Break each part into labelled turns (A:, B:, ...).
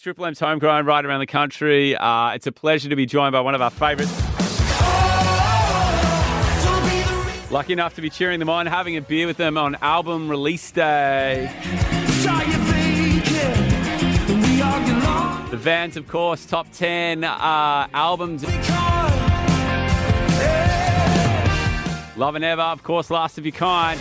A: Triple M's homegrown right around the country. Uh, it's a pleasure to be joined by one of our favourites. Lucky enough to be cheering them on, having a beer with them on album release day. The Vanns, of course, top 10 uh, albums. Love and Ever, of course, Last of Your Kind.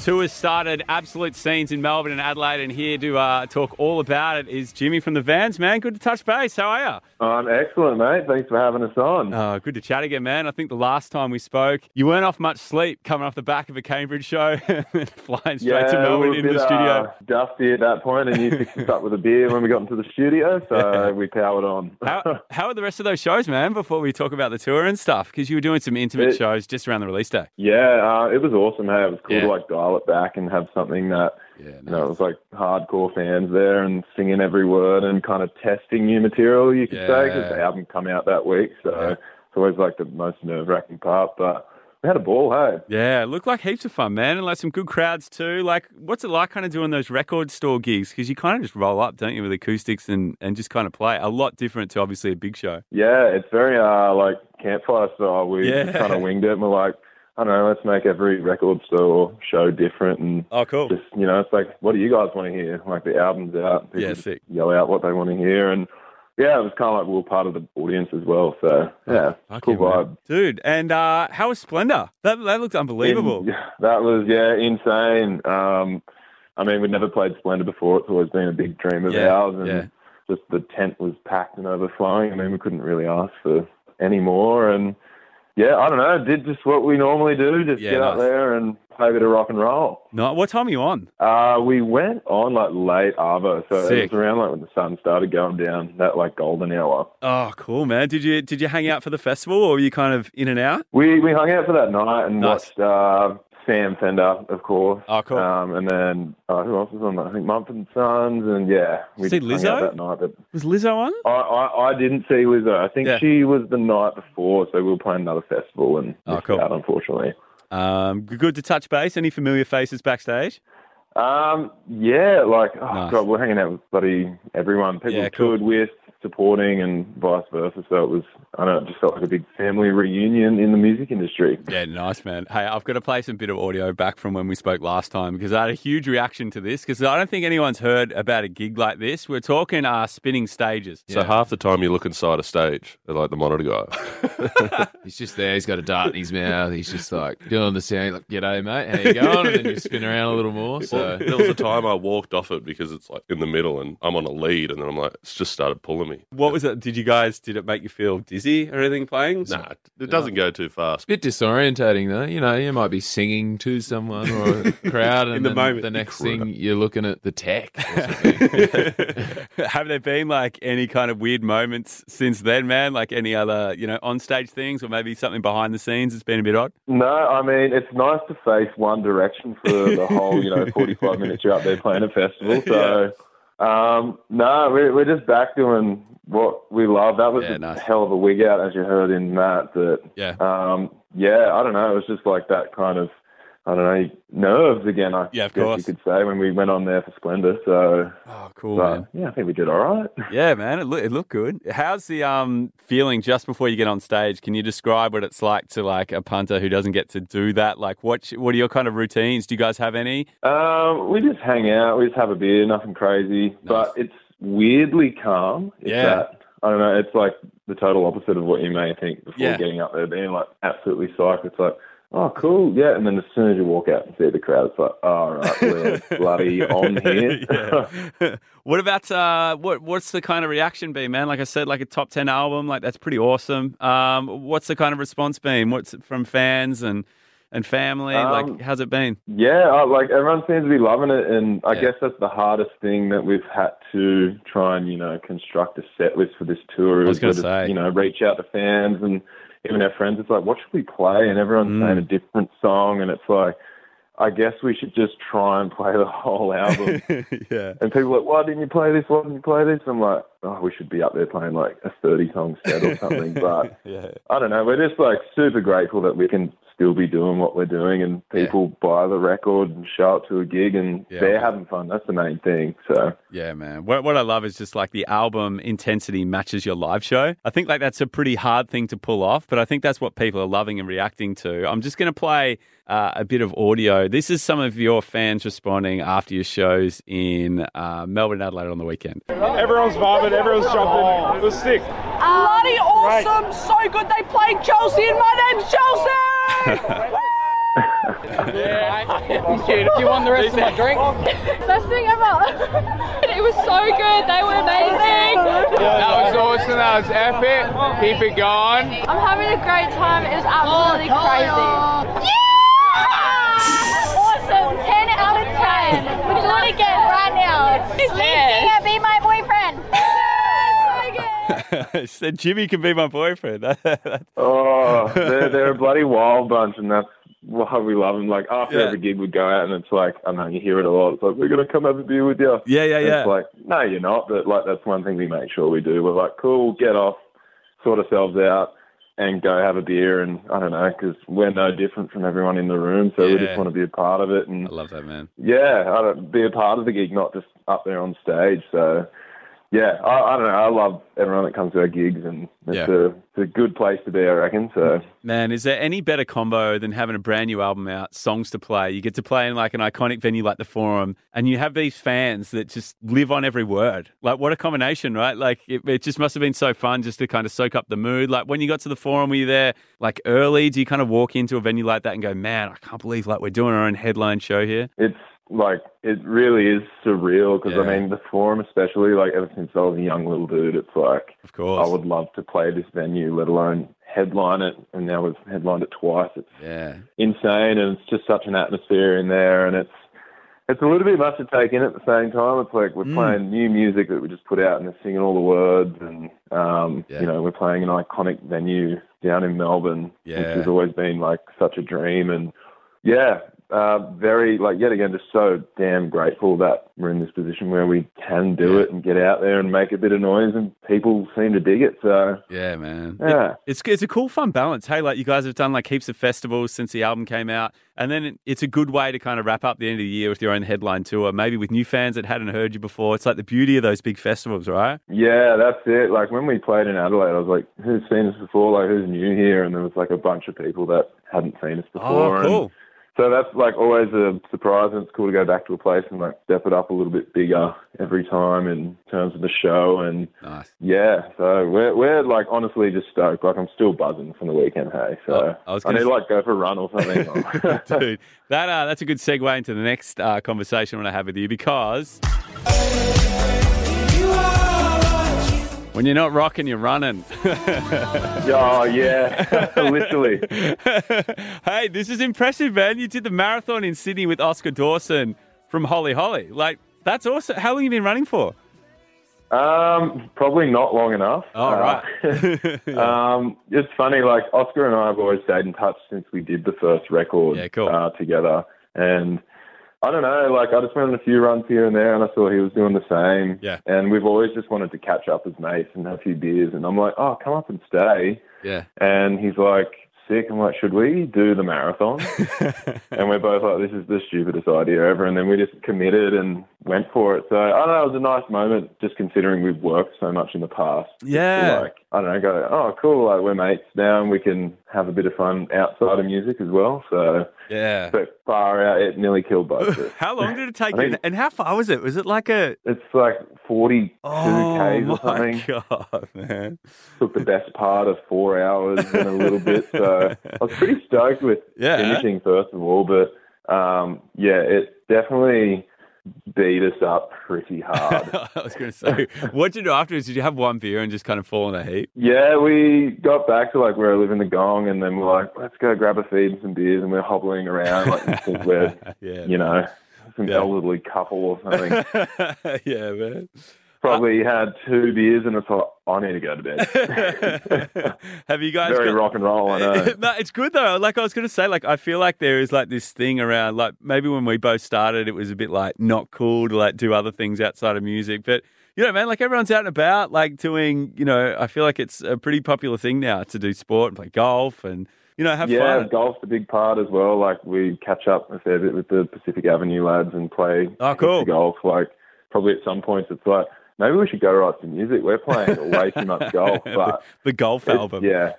A: Tour has started, absolute scenes in Melbourne and Adelaide, and here to uh, talk all about it is Jimmy from the Vanns, man. Good to touch base. How are you?
B: I'm excellent, mate. Thanks for having us on.
A: Oh, good to chat again, man. I think the last time we spoke, you weren't off much sleep coming off the back of a Cambridge show and flying straight
B: yeah,
A: to Melbourne
B: we were a
A: into
B: bit,
A: the studio.
B: Uh, dusty at that point, and you fixed us up with a beer when we got into the studio, so we powered on.
A: How, how are the rest of those shows, man, before we talk about the tour and stuff? Because you were doing some intimate
B: It-
A: shows just around the release day.
B: yeah, uh, it was awesome. Hey, it was cool
A: Yeah.
B: to like dial it back and have something that
A: Yeah,
B: you know it was like hardcore fans there and singing every word and kind of testing new material, you could say, because
A: Yeah.
B: the album come out that week, so
A: Yeah.
B: it's always like the most nerve wracking part. But we had a ball, hey.
A: Yeah, it looked like heaps of fun, man, and like some good crowds too. Like, what's it like kind of doing those record store gigs? Because you kind of just roll up, don't you, with acoustics and, and just kind of play. A lot different to obviously a big show.
B: Yeah, it's very uh like campfire style. We
A: Yeah.
B: kind of winged it. and We're like, I don't know, let's make every record store show different and
A: Oh, cool.
B: just you know, it's like, what do you guys want to hear? Like the album's out, people
A: Yeah, sick.
B: yell out what they want to hear, and yeah, it was kind of like we were part of the audience as well. So yeah,
A: Fuck
B: cool
A: man.
B: vibe.
A: Dude, and uh, how was Splendour? That, that looked unbelievable.
B: In- that was yeah, insane. Um, I mean, we'd never played Splendour before. It's always been a big dream of
A: Yeah,
B: ours, and
A: yeah.
B: just the tent was packed and overflowing. I mean, we couldn't really ask for any more. And yeah, I don't know, did just what we normally do, just
A: Yeah,
B: get out
A: nice.
B: there and play a bit of rock and roll.
A: No, what time are you on?
B: Uh, we went on like late Arvo, so
A: Sick.
B: it was around like when the sun started going down, that like golden hour.
A: Oh, cool, man. Did you did you hang out for the festival, or were you kind of in and out?
B: We we hung out for that night and
A: Nice.
B: watched uh, Sam Fender, of course.
A: Oh, cool.
B: Um, and then uh, who else was on that? I think Mumford and Sons, and yeah, we
A: See
B: just hung out
A: Lizzo?
B: that night. But
A: Was Lizzo on?
B: I, I, I didn't see Lizzo. I think
A: Yeah.
B: she was the night before, so we were playing another festival and
A: Oh, cool.
B: out, unfortunately.
A: Um, good to touch base. Any familiar faces backstage?
B: Um, yeah, like oh
A: Nice.
B: god, we're hanging out with bloody everyone. People
A: Yeah, cool.
B: toured with, supporting, and vice versa. So it was, I don't know, it just felt like a big family reunion in the music industry.
A: Yeah, nice, man. Hey, I've got to play some bit of audio back from when we spoke last time because I had a huge reaction to this because I don't think anyone's heard about a gig like this. We're talking uh, spinning stages.
C: So half the time you look inside a stage, they're like the monitor guy.
D: He's just there. He's got a dart in his mouth. He's just like doing the sound, like "G'day, mate. How you going?" And then you spin around a little more. So
C: there was a time I walked off it because it's like in the middle and I'm on a lead, and then I'm like, it's just started pulling me.
A: What was it? Did you guys, did it make you feel dizzy or anything playing?
C: Nah, it doesn't go too fast.
D: bit disorientating though. You know, you might be singing to someone or a crowd, and
A: In the moment.
D: the next thing you're looking at the tech.
A: Have there been like any kind of weird moments since then, man? Like any other, you know, on stage things or maybe something behind the scenes that's been a bit odd?
B: No, I mean it's nice to face one direction for the whole, you know, forty-five minutes you're out there playing a festival. So, um, no, we're we're just back doing what we love. That was
A: Yeah,
B: a
A: nice.
B: hell of a wig out, as you heard in that. That,
A: Yeah.
B: um, yeah, I don't know. It was just like that kind of, I don't know, nerves again. I
A: Yeah, of
B: guess
A: course.
B: you could say when we went on there for Splendour. So,
A: Oh, cool, man.
B: yeah, I think we did all right.
A: Yeah, man, it, look, it looked good. How's the um feeling just before you get on stage? Can you describe what it's like to like a punter who doesn't get to do that? Like, what what are your kind of routines? Do you guys have any?
B: Um, we just hang out. We just have a beer. Nothing crazy, but it's weirdly calm. It's
A: Yeah.
B: that- I don't know. It's like the total opposite of what you may think before
A: Yeah.
B: getting up there, being like absolutely psyched. It's like, oh, cool, yeah. And then as soon as you walk out and see the crowd, it's like, all right, we're bloody on here.
A: What about uh what what's the kind of reaction been, man? Like I said, like a top ten album, like that's pretty awesome. Um, what's the kind of response been? What's from fans and and family?
B: Um,
A: like, how's it been?
B: Yeah, I- like everyone seems to be loving it, and I
A: Yeah.
B: guess that's the hardest thing that we've had to try and you know construct a set list for this tour.
A: I was
B: is
A: gonna
B: to,
A: say.
B: you know, reach out to fans and even our friends. It's like, what should we play? And everyone's
A: Mm.
B: saying a different song, and it's like, I guess we should just try and play the whole album.
A: yeah.
B: and people are like, why didn't you play this? Why didn't you play this? I'm like, oh, we should be up there playing like a 30 song set or something. But
A: Yeah.
B: I don't know. We're just like super grateful that we can still be doing what we're doing, and people buy the record and show up to a gig, and
A: Yeah.
B: they're having fun. That's the main thing. So
A: Yeah, man. What, what I love is just like the album intensity matches your live show. I think like that's a pretty hard thing to pull off, but I think that's what people are loving and reacting to. I'm just going to play uh, a bit of audio. This is some of your fans responding after your shows in uh, Melbourne, Adelaide on the weekend.
E: Everyone's vibing, everyone's jumping. It was sick.
F: Bloody awesome! So good. They played Chelsea, and my name's Chelsea.
G: If you want the rest of my drink?
H: Best thing ever. it was so good. They were amazing.
G: That was awesome. That was epic. Keep it going.
H: I'm having a great time. It was absolutely crazy. Yeah! Awesome. 10 out of 10. We're doing it again right now. Lead singer, be my boyfriend.
A: said Jimmy can be my boyfriend.
B: Oh, they're, they're a bloody wild bunch, and that's why we love them. Like after
A: Yeah.
B: every gig, we go out, and it's like I know you hear it a lot. It's like we're gonna come have a beer with you.
A: yeah, yeah,
B: And
A: yeah.
B: It's like no, you're not. But like that's one thing we make sure we do. We're like, cool, get off, sort ourselves out, and go have a beer. And I don't know because we're no different from everyone in the room, so we just want to be a part of it. And
A: I love that, man.
B: yeah, I don't, be a part of the gig, not just up there on stage. So, yeah, I, I don't know. I love everyone that comes to our gigs, and it's,
A: Yeah.
B: a, it's a good place to be, I reckon. So,
A: Man, is there any better combo than having a brand new album out, songs to play? You get to play in like an iconic venue like the Forum, and you have these fans that just live on every word. Like, what a combination, right? Like, it, it just must have been so fun just to kind of soak up the mood. Like, when you got to the Forum, were you there like early? Do you kind of walk into a venue like that and go, man, I can't believe like we're doing our own headline show here?
B: it's like, it really is surreal because,
A: Yeah.
B: I mean, the Forum, especially, like, ever since I was a young little dude, it's like,
A: Of course.
B: I would love to play this venue, let alone headline it. And now we've headlined it twice. It's
A: Yeah.
B: insane, and it's just such an atmosphere in there, and it's it's a little bit much to take in at the same time. It's like we're
A: Mm.
B: playing new music that we just put out, and they're singing all the words, and um,
A: Yeah.
B: you know we're playing an iconic venue down in Melbourne,
A: Yeah.
B: which has always been like such a dream, and yeah. Uh, very like yet again, just so damn grateful that we're in this position where we can do
A: Yeah.
B: it and get out there and make a bit of noise, and people seem to dig it. So
A: Yeah, man.
B: Yeah.
A: It- it's it's a cool, fun balance. Hey, like you guys have done like heaps of festivals since the album came out, and then it- it's a good way to kind of wrap up the end of the year with your own headline tour, maybe with new fans that hadn't heard you before. It's like the beauty of those big festivals, right?
B: Yeah, that's it. Like when we played in Adelaide, I was like, "Who's seen us before? Like who's new here?" And there was like a bunch of people that hadn't seen us before.
A: Oh,
B: and
A: cool.
B: So that's like always a surprise, and it's cool to go back to a place and like step it up a little bit bigger every time in terms of the show. And
A: Nice.
B: yeah, so we're we're like honestly just stoked. Like I'm still buzzing from the weekend. Hey, so
A: Oh, I was
B: I need to like go for a run or something.
A: Dude, that uh, that's a good segue into the next uh, conversation I want to have with you because when you're not rocking, you're running.
B: oh yeah, literally.
A: hey, this is impressive, man. You did the marathon in Sydney with Oscar Dawson from Holy Holy. Like, that's awesome. How long have you been running for?
B: Um, probably not long enough.
A: Oh, right.
B: Um, it's funny. Like Oscar and I have always stayed in touch since we did the first record
A: Yeah, cool.
B: uh, together, and I don't know. Like I just went on a few runs here and there, and I saw he was doing the same.
A: Yeah.
B: And we've always just wanted to catch up as mates and have a few beers. And I'm like, oh, come up and stay.
A: Yeah.
B: And he's like, sick. I'm like, should we do the marathon? and we're both like, this is the stupidest idea ever. And then we just committed and went for it. So I don't know, it was a nice moment just considering we've worked so much in the past.
A: Yeah.
B: like, I don't know, go, oh, cool. Like we're mates now and we can have a bit of fun outside of music as well. So,
A: Yeah.
B: but far out, it nearly killed both of us.
A: How long did it take you? And how far was it? Was it like a.
B: It's like 42
A: Oh,
B: Ks or something.
A: Oh god, man.
B: Took the best part of four hours and a little bit. So I was pretty stoked with
A: Yeah.
B: finishing first of all, but um, yeah, it definitely beat us up pretty hard.
A: I was going to say, what did you do afterwards? Did you have one beer and just kind of fall in a heap?
B: yeah, we got back to like where I live in the Gong, and then we're like, let's go grab a feed and some beers, and we're hobbling around like we're,
A: Yeah.
B: you know, some
A: Yeah.
B: elderly couple or something.
A: yeah, man.
B: Probably had two beers, and it's like, I need to go to bed.
A: Have you guys
B: Very
A: got-
B: rock and roll, I know.
A: no, it's good though. Like I was going to say, like I feel like there is like this thing around, like maybe when we both started, it was a bit like not cool to like do other things outside of music, but you know, man, like everyone's out and about, like doing, you know, I feel like it's a pretty popular thing now to do sport and play golf and you know, have
B: yeah,
A: fun.
B: Yeah, golf's a big part as well. Like we catch up a fair bit with the Pacific Avenue lads and play
A: Oh, cool.
B: golf. Like probably at some points it's like maybe we should go write some music. We're playing way too much golf,
A: the,
B: but
A: the golf album.
B: yeah.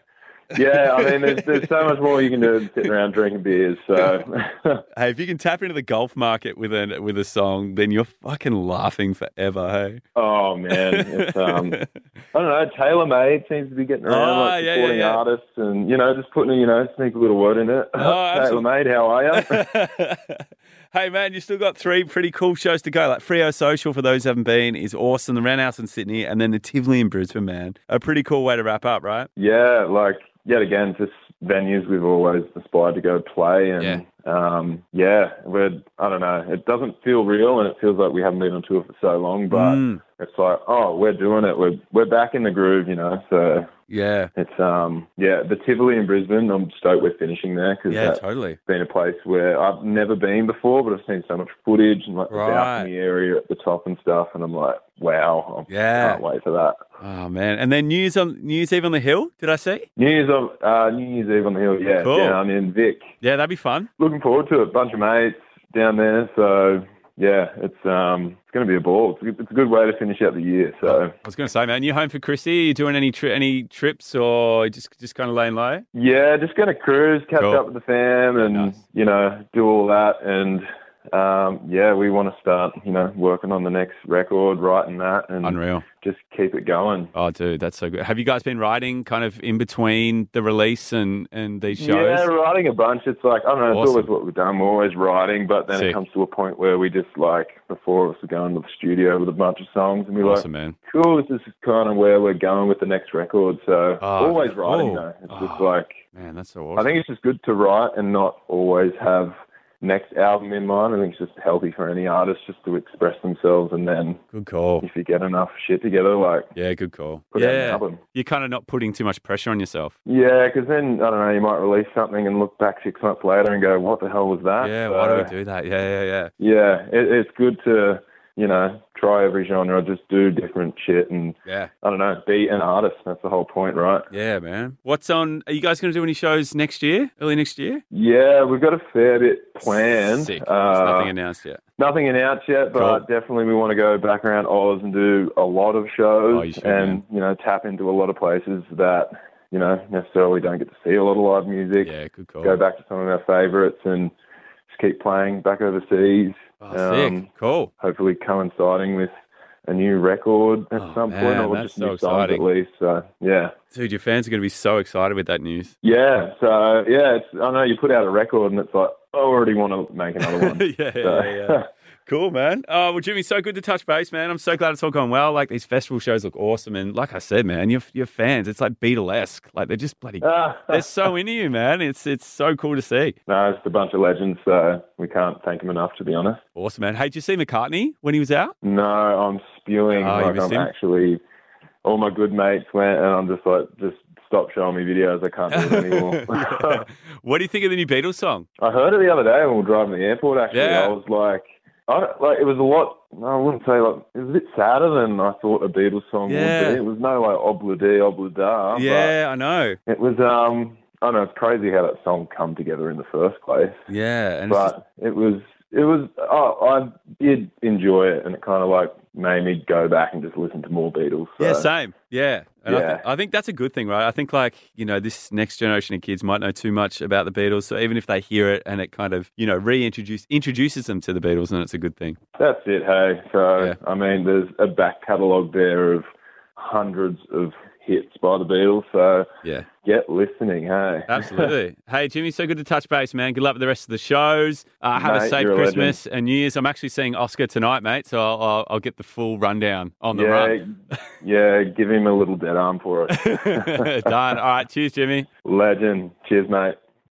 B: Yeah, I mean, there's, there's so much more you can do than sitting around drinking beers. So,
A: Hey, if you can tap into the golf market with a with a song, then you're fucking laughing forever. Hey.
B: oh man, it's um, I don't know. TaylorMade seems to be getting around,
A: Oh,
B: like
A: yeah, yeah,
B: supporting
A: yeah.
B: artists, and you know, just putting a, you know, sneak a little word in it.
A: Oh,
B: TaylorMade, how are you?
A: Hey man, you still got three pretty cool shows to go. Like Freo Social for those who haven't been is awesome. The Roundhouse in Sydney, and then the Tivoli in Brisbane. Man, a pretty cool way to wrap up, right?
B: Yeah, like yet again, just venues we've always aspired to go play, and
D: Yeah.
B: um, yeah, we're I don't know, it doesn't feel real, and it feels like we haven't been on tour for so long, but
A: Mm,
B: it's like, oh, we're doing it, we're we're back in the groove, you know. So
A: yeah,
B: it's um, yeah, the Tivoli in Brisbane, I'm stoked we're finishing there because
A: yeah, totally.
B: been a place where I've never been before, but I've seen so much footage and like the
A: Right.
B: balcony area at the top and stuff, and I'm like, wow, I
A: Yeah.
B: can't wait for that.
A: Oh man, and then News on New Year's Eve on the Hill. Did I see?
B: New Year's on uh, New Year's Eve on the hill, yeah,
A: Cool.
B: down in Vic.
A: Yeah, that'd be fun.
B: Looking forward to it. Bunch of mates down there, so yeah, it's um, it's going to be a ball. It's a, good- it's a good way to finish out the year. So
A: I was going to say, man, you home for Chrissy? you doing any tri- any trips or just just kind of laying low?
B: yeah, just going to cruise, catch
A: Cool.
B: up with the fam, and
A: nice.
B: you know do all that. And um, yeah, we want to start, you know, working on the next record, writing that, and
A: Unreal.
B: just keep it going.
A: Oh, dude, that's so good. Have you guys been writing kind of in between the release and and these shows?
B: Yeah, writing a bunch. It's like I don't know. It's always what we've done. We're always writing, but then
A: Sick.
B: it comes to a point where we just like the four of us are going to the studio with a bunch of songs, and we're like,
A: awesome, man.
B: cool, this is kind of where we're going with the next record. So
A: Oh,
B: always writing
A: oh,
B: though. It's
A: oh.
B: just like
A: Man, that's so awesome.
B: I think it's just good to write and not always have next album in mind. I think it's just healthy for any artist just to express themselves, and then
A: good call.
B: if you get enough shit together, like
A: Yeah, good call.
B: put out an
A: yeah,
B: album.
A: you're kind of not putting too much pressure on yourself.
B: Yeah, because then I don't know, you might release something and look back six months later and go, "What the hell was that?"
A: Yeah,
B: So,
A: why do we do that? Yeah, yeah, yeah.
B: Yeah, it, it's good to you know try every genre, just do different shit, and
A: Yeah.
B: I don't know, be an artist. That's the whole point, right?
A: Yeah, man. What's on? Are you guys going to do any shows next year? Early next year?
B: Yeah, we've got a fair bit planned.
A: Sick.
B: Uh,
A: nothing announced yet.
B: Nothing announced yet, but
A: Cool.
B: definitely we want to go back around Oz and do a lot of shows
A: Oh, should,
B: and
A: man.
B: you know tap into a lot of places that you know necessarily don't get to see a lot of live music.
A: Yeah, good call.
B: Go back to some of our favourites and keep playing back overseas.
A: Oh, sick.
B: Um,
A: Cool.
B: hopefully coinciding with a new record at
A: Oh,
B: some
A: man,
B: point, or
A: that's
B: just
A: so
B: new songs
A: exciting.
B: at least. So yeah,
A: Dude, your fans are going to be so excited with that news.
B: yeah. So yeah, it's, I know you put out a record and it's like I already want to make another one.
A: yeah, yeah, yeah. Cool, man. Oh, well, Jimmy, so good to touch base, man. I'm so glad it's all going well. Like, these festival shows look awesome. And like I said, man, your, your fans, it's like Beatlesque. Like, they're just bloody,
B: Ah.
A: they're so into you, man. It's it's so cool to see.
B: no, it's a bunch of legends, so we can't thank them enough, to be honest.
A: Awesome, man. Hey, did you see McCartney when he was out?
B: No, I'm spewing.
A: Oh,
B: like I'm
A: him?
B: actually. All my good mates went, and I'm just like, just stop showing me videos. I can't do it anymore.
A: what do you think of the new Beatles song?
B: I heard it the other day when we were driving to the airport. Actually,
A: Yeah.
B: I was like, I don't, like it was a lot. I wouldn't say like it was a bit sadder than I thought a Beatles song
A: Yeah.
B: would be. It was no like obla di obla
A: yeah, I know.
B: it was. Um, I don't know. It's crazy how that song come together in the first place.
A: Yeah, and it's just-
B: But it was. It was. Oh, I did enjoy it, and it kind of like made me go back and just listen to more Beatles. So.
A: Yeah, same. Yeah. And I, th- I think that's a good thing, right? I think, like, you know, this next generation of kids might know too much about the Beatles. So even if they hear it and it kind of, you know, reintroduce introduces them to the Beatles, then it's a good thing.
B: That's it, hey. So,
A: Yeah.
B: I mean, there's a back catalogue there of hundreds of hits by the Beatles. So,
A: Yeah.
B: Get listening, hey.
A: Absolutely. hey, Jimmy, so good to touch base, man. Good luck with the rest of the shows. Uh, have a safe
B: a
A: Christmas and New Year's. I'm actually seeing Oscar tonight, mate. So I'll, I'll, I'll get the full rundown on the
B: yeah,
A: run.
B: yeah, give him a little dead arm for it.
A: Done. All right. Cheers, Jimmy.
B: Legend. Cheers, mate.